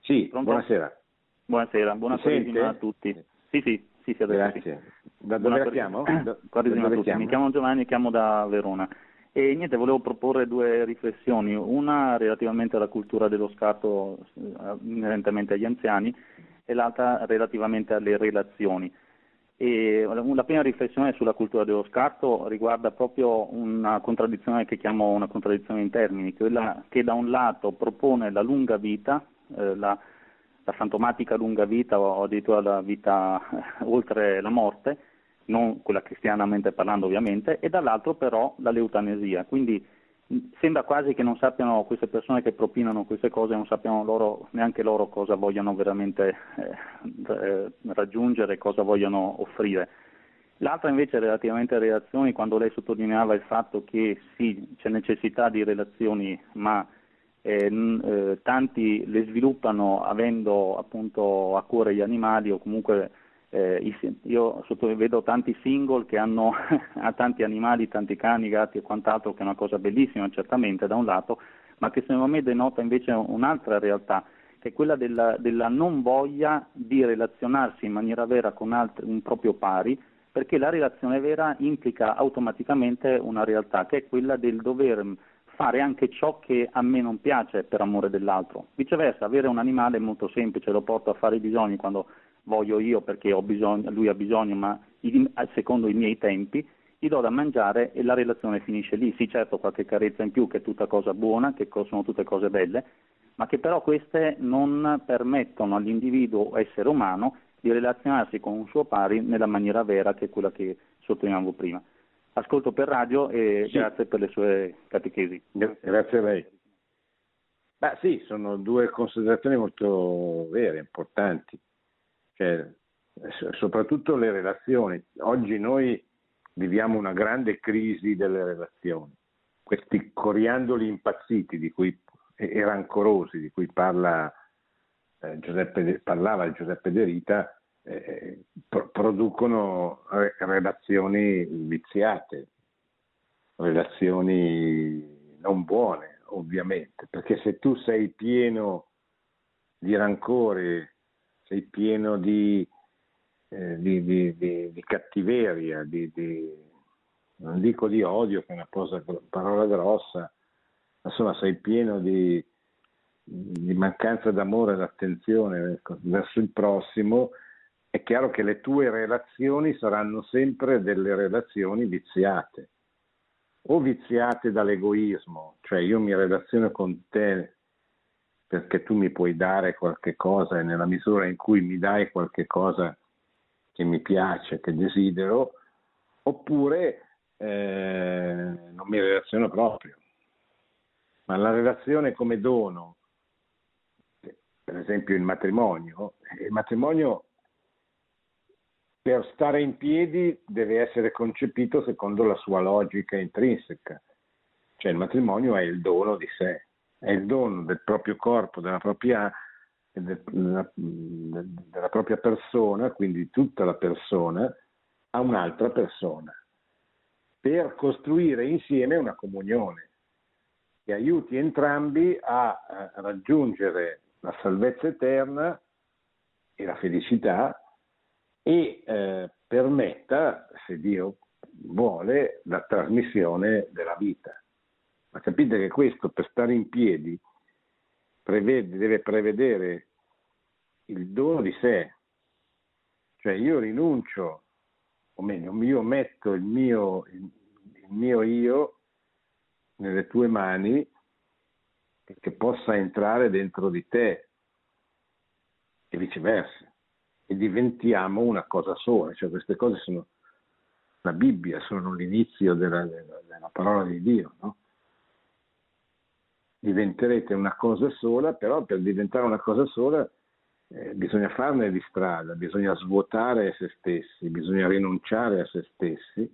Sì, pronto? buonasera. Buonasera, buona Quaresima a tutti. Sì, sì, sì, sì Grazie. Sì. Da dove la chiamo? Da, dove a tutti. Mi chiamo Giovanni, chiamo da Verona. E niente, volevo proporre due riflessioni, una relativamente alla cultura dello scatto eh, inerentemente agli anziani e l'altra relativamente alle relazioni. E la prima riflessione sulla cultura dello scatto riguarda proprio una contraddizione che chiamo una contraddizione in termini, quella che da un lato propone la lunga vita, eh, la, la, fantomatica lunga vita o addirittura la vita eh, oltre la morte, non quella cristianamente parlando ovviamente, e dall'altro però la leutanesia. Quindi sembra quasi che non sappiano queste persone che propinano queste cose, non sappiano loro, neanche loro cosa vogliono veramente eh, eh, raggiungere, cosa vogliono offrire. L'altra invece relativamente alle relazioni, quando lei sottolineava il fatto che sì, c'è necessità di relazioni, ma eh, eh, tanti le sviluppano avendo appunto a cuore gli animali o comunque eh, io vedo tanti single che hanno tanti animali, tanti cani, gatti e quant'altro, che è una cosa bellissima certamente da un lato, ma che secondo me denota invece un'altra realtà, che è quella della, della non voglia di relazionarsi in maniera vera con altri, un proprio pari, perché la relazione vera implica automaticamente una realtà, che è quella del dover fare anche ciò che a me non piace per amore dell'altro. Viceversa, avere un animale è molto semplice, lo porto a fare i bisogni quando voglio io perché bisogno, lui ha bisogno, ma secondo i miei tempi, gli do da mangiare e la relazione finisce lì. Sì, certo, qualche carezza in più, che è tutta cosa buona, che sono tutte cose belle, ma che però queste non permettono all'individuo essere umano di relazionarsi con un suo pari nella maniera vera che è quella che sottolineavo prima. Ascolto per radio e sì. grazie per le sue catechesi. Grazie a lei. Beh, sì, sono due considerazioni molto vere, importanti cioè, soprattutto le relazioni. Oggi noi viviamo una grande crisi delle relazioni. Questi coriandoli impazziti di cui, e rancorosi di cui parla, eh, Giuseppe, parlava Giuseppe De Rita eh, pro- producono re- relazioni viziate, relazioni non buone ovviamente, perché se tu sei pieno di rancore sei pieno di, eh, di, di, di cattiveria, non dico di odio, che è una cosa, parola grossa, insomma sei pieno di, mancanza d'amore e d'attenzione ecco, verso il prossimo, è chiaro che le tue relazioni saranno sempre delle relazioni viziate, o viziate dall'egoismo, cioè io mi relaziono con te perché tu mi puoi dare qualche cosa e nella misura in cui mi dai qualche cosa che mi piace, che desidero, oppure eh, non mi relaziono proprio. Ma la relazione come dono, per esempio il matrimonio, il matrimonio per stare in piedi deve essere concepito secondo la sua logica intrinseca, cioè il matrimonio è il dono di sé è il dono del proprio corpo, della propria, della, della propria persona, quindi tutta la persona, a un'altra persona, per costruire insieme una comunione che aiuti entrambi a, raggiungere la salvezza eterna e la felicità e eh, permetta, se Dio vuole, la trasmissione della vita. Ma capite che questo per stare in piedi prevede, deve prevedere il dono di sé, cioè io rinuncio, o meglio, io metto il mio, il, mio io nelle tue mani che possa entrare dentro di te e viceversa. E diventiamo una cosa sola, cioè queste cose sono la Bibbia, sono l'inizio della, della, della parola di Dio, no? Diventerete una cosa sola, però per diventare una cosa sola eh, bisogna farne di strada, bisogna svuotare se stessi, bisogna rinunciare a se stessi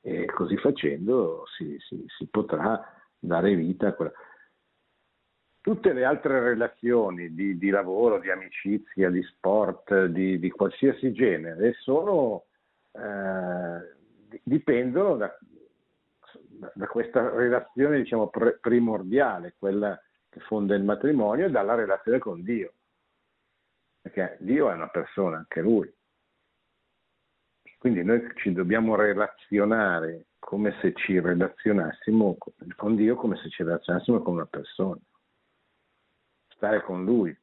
e così facendo si, si, si potrà dare vita a quella. Tutte le altre relazioni di, di lavoro, di amicizia, di sport, di, di qualsiasi genere, sono, eh, dipendono da, da questa relazione diciamo, pre- primordiale, quella che fonda il matrimonio, e dalla relazione con Dio. Perché Dio è una persona, anche lui. Quindi noi ci dobbiamo relazionare come se ci relazionassimo con Dio, come se ci relazionassimo con una persona. Stare con Lui,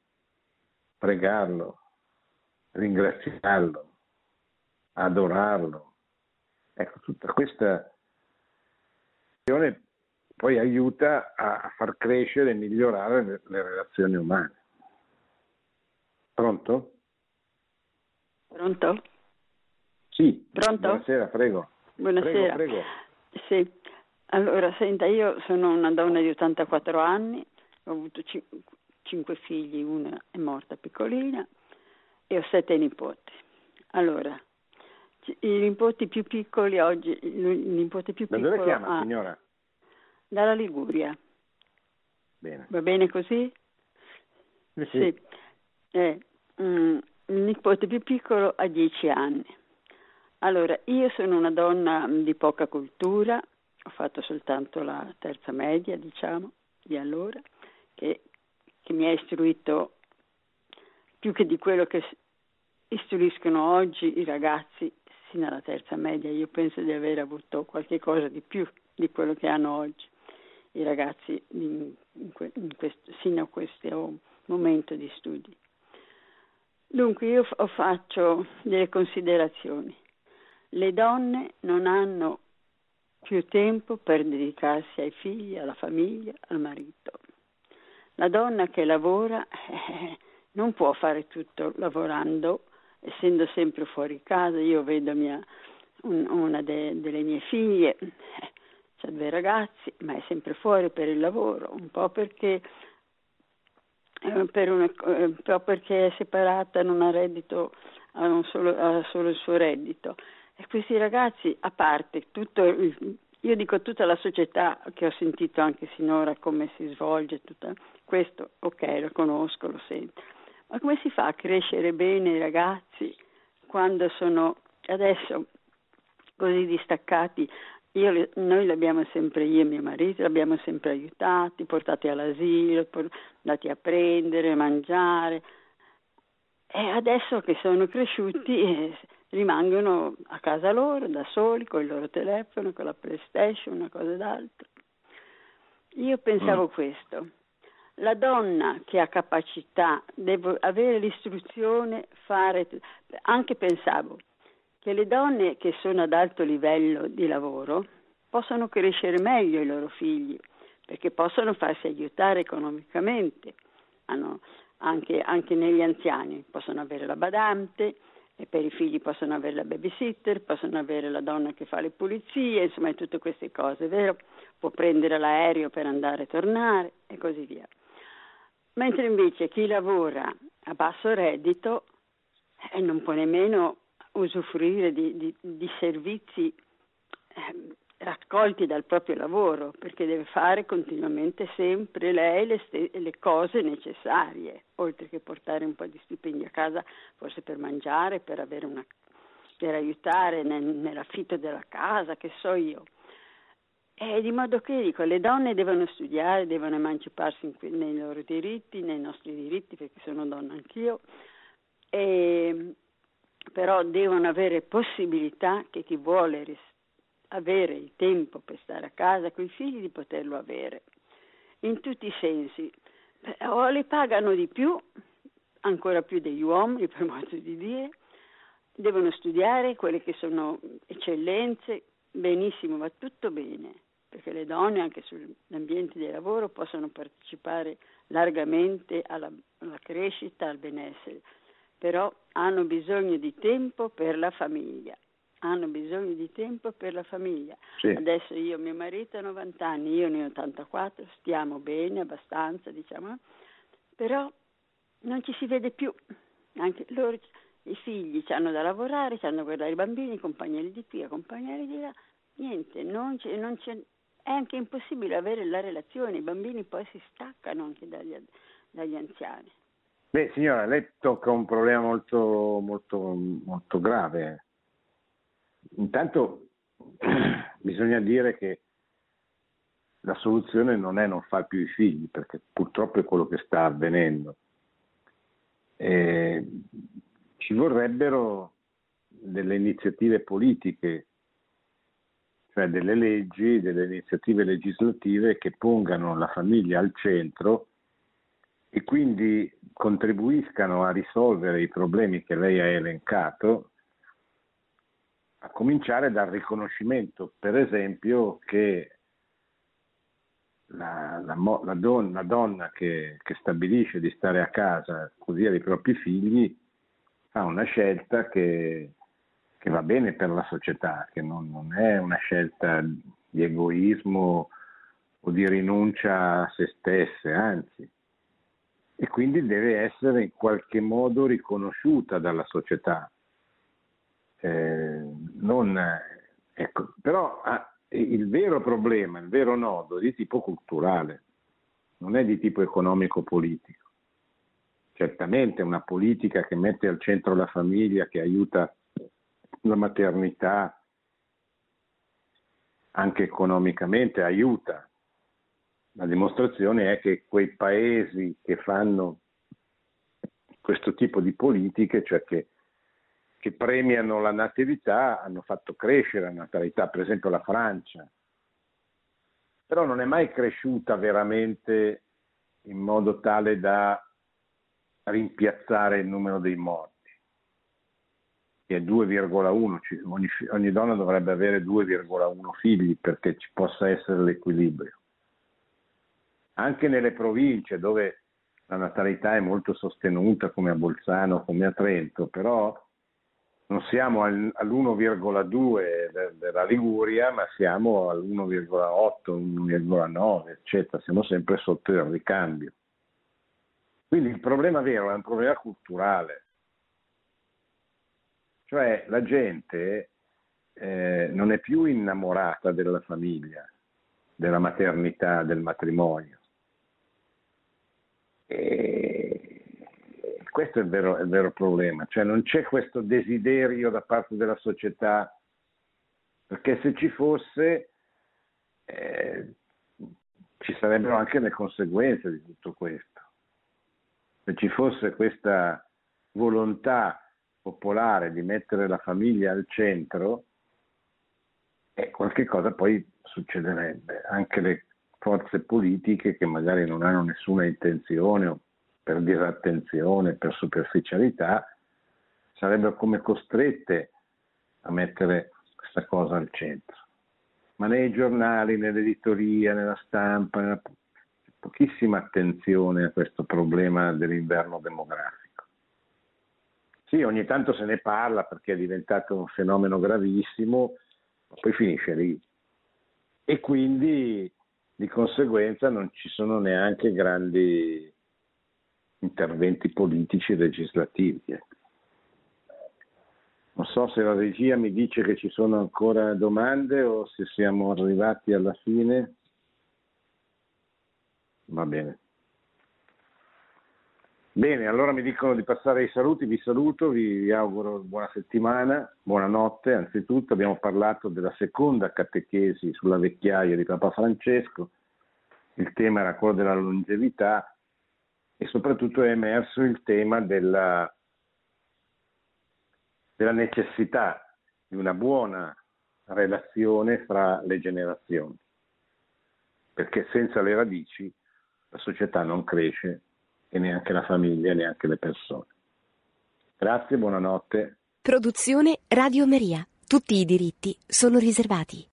pregarlo, ringraziarlo, adorarlo. Ecco, tutta questa poi aiuta a far crescere e migliorare le, le relazioni umane. Pronto? Pronto? Sì. Pronto? Buonasera, prego. Buonasera. Prego, prego. Sì. Allora, senta, io sono una donna di 84 anni, ho avuto cin- cinque figli, una è morta piccolina e ho sette nipoti. Allora, i nipoti più piccoli oggi, il nipote più Da piccolo... dove chiama, ha- signora? Dalla Liguria. Bene. Va bene così? Sì. Eh, mm, il nipote più piccolo ha dieci anni. Allora, io sono una donna di poca cultura, ho fatto soltanto la terza media, diciamo, di allora, che, che mi ha istruito più che di quello che istruiscono oggi i ragazzi sino alla terza media. Io penso di aver avuto qualche cosa di più di quello che hanno oggi i ragazzi in, in questo, sino a questo momento di studi. Dunque io f- faccio delle considerazioni. Le donne non hanno più tempo per dedicarsi ai figli, alla famiglia, al marito. La donna che lavora eh, non può fare tutto lavorando, essendo sempre fuori casa. Io vedo mia, un- una de- delle mie figlie, eh, ha due ragazzi, ma è sempre fuori per il lavoro, un po' perché, eh, per una- eh, un po' perché è separata, non ha reddito, ha, solo, ha solo il suo reddito. E questi ragazzi, a parte tutto il- io dico tutta la società che ho sentito anche sinora come si svolge, tutta, questo ok, lo conosco, lo sento, ma come si fa a crescere bene i ragazzi quando sono adesso così distaccati? Io, noi l'abbiamo sempre, io e mio marito, l'abbiamo sempre aiutati, portati all'asilo, andati a prendere, mangiare. E adesso che sono cresciuti eh, rimangono a casa loro, da soli, con il loro telefono, con la PlayStation, una cosa ed l'altra. Io pensavo questo. La donna che ha capacità deve avere l'istruzione, fare, anche pensavo che le donne che sono ad alto livello di lavoro possono crescere meglio i loro figli, perché possono farsi aiutare economicamente, Hanno anche, anche negli anziani, possono avere la badante, e per i figli possono avere la babysitter, possono avere la donna che fa le pulizie, insomma tutte queste cose, vero? Può prendere l'aereo per andare e tornare e così via. Mentre invece chi lavora a basso reddito eh, non può nemmeno usufruire di, di- di servizi ehm, raccolti dal proprio lavoro, perché deve fare continuamente sempre lei le, ste- le cose necessarie, oltre che portare un po' di stipendi a casa, forse per mangiare, per, una, per aiutare nel- nell'affitto della casa, che so io. E di modo che dico, le donne devono studiare, devono emanciparsi que- nei loro diritti, nei nostri diritti, perché sono donna anch'io, e, però devono avere possibilità che chi vuole ris- avere il tempo per stare a casa con i figli di poterlo avere, in tutti i sensi. Eh, O le pagano di più, ancora più degli uomini, per modo di dire, devono studiare quelle che sono eccellenze, benissimo, va tutto bene, perché le donne anche sugli ambienti di lavoro possono partecipare largamente alla, alla crescita, al benessere, però hanno bisogno di tempo per la famiglia, hanno bisogno di tempo per la famiglia. Sì. Adesso io, mio marito ha 90 anni, io ne ho 84, stiamo bene, abbastanza, diciamo, però non ci si vede più, anche loro, i figli hanno da lavorare, hanno da guardare i bambini, accompagnarli di qui, accompagnarli di là, niente, non c'è, non c'è, è anche impossibile avere la relazione, i bambini poi si staccano anche dagli, dagli anziani. Beh, signora, lei tocca un problema molto, molto, molto grave. Intanto bisogna dire che la soluzione non è non far più i figli, perché purtroppo è quello che sta avvenendo. Eh, ci vorrebbero delle iniziative politiche, cioè delle leggi, delle iniziative legislative che pongano la famiglia al centro e quindi contribuiscano a risolvere i problemi che lei ha elencato, a cominciare dal riconoscimento, per esempio, che la, la, la, donna, la donna che, che, stabilisce di stare a casa così ai propri figli fa una scelta che, che va bene per la società, che non, non, è una scelta di egoismo o di rinuncia a se stesse, anzi. E quindi deve essere in qualche modo riconosciuta dalla società. Eh, non, ecco, però ah, il vero problema, il vero nodo è di tipo culturale, non è di tipo economico-politico. Certamente una politica che mette al centro la famiglia, che aiuta la maternità, anche economicamente aiuta. La dimostrazione è che quei paesi che fanno questo tipo di politiche, cioè che che premiano la natività hanno fatto crescere la natalità, per esempio la Francia, però non è mai cresciuta veramente in modo tale da rimpiazzare il numero dei morti, è 2,1, ogni, ogni donna dovrebbe avere 2,1 figli perché ci possa essere l'equilibrio. Anche nelle province dove la natalità è molto sostenuta come a Bolzano, come a Trento, però non siamo all'1,2 della Liguria, ma siamo all'1,8, 1,9, eccetera, siamo sempre sotto il ricambio. Quindi il problema vero è un problema culturale, cioè la gente eh, non è più innamorata della famiglia, della maternità, del matrimonio. E questo è il vero, è il vero problema, cioè non c'è questo desiderio da parte della società, perché se ci fosse eh, ci sarebbero anche le conseguenze di tutto questo. Se ci fosse questa volontà popolare di mettere la famiglia al centro, eh, qualche cosa poi succederebbe. Anche le forze politiche che magari non hanno nessuna intenzione o per disattenzione, per superficialità, sarebbero come costrette a mettere questa cosa al centro. Ma nei giornali, nell'editoria, nella stampa, nella... pochissima attenzione a questo problema dell'inverno demografico. Sì, ogni tanto se ne parla perché è diventato un fenomeno gravissimo, ma poi finisce lì. E quindi di conseguenza non ci sono neanche grandi interventi politici e legislativi. Ecco. Non so se la regia mi dice che ci sono ancora domande o se siamo arrivati alla fine. Va bene. Bene, allora mi dicono di passare ai saluti, vi saluto, vi, auguro buona settimana, buonanotte anzitutto. Abbiamo parlato della seconda catechesi sulla vecchiaia di Papa Francesco, il tema era quello della longevità e soprattutto è emerso il tema della, della necessità di una buona relazione fra le generazioni, perché senza le radici la società non cresce e neanche la famiglia neanche le persone. Grazie, buonanotte. Produzione Radio Maria. Tutti i diritti sono riservati.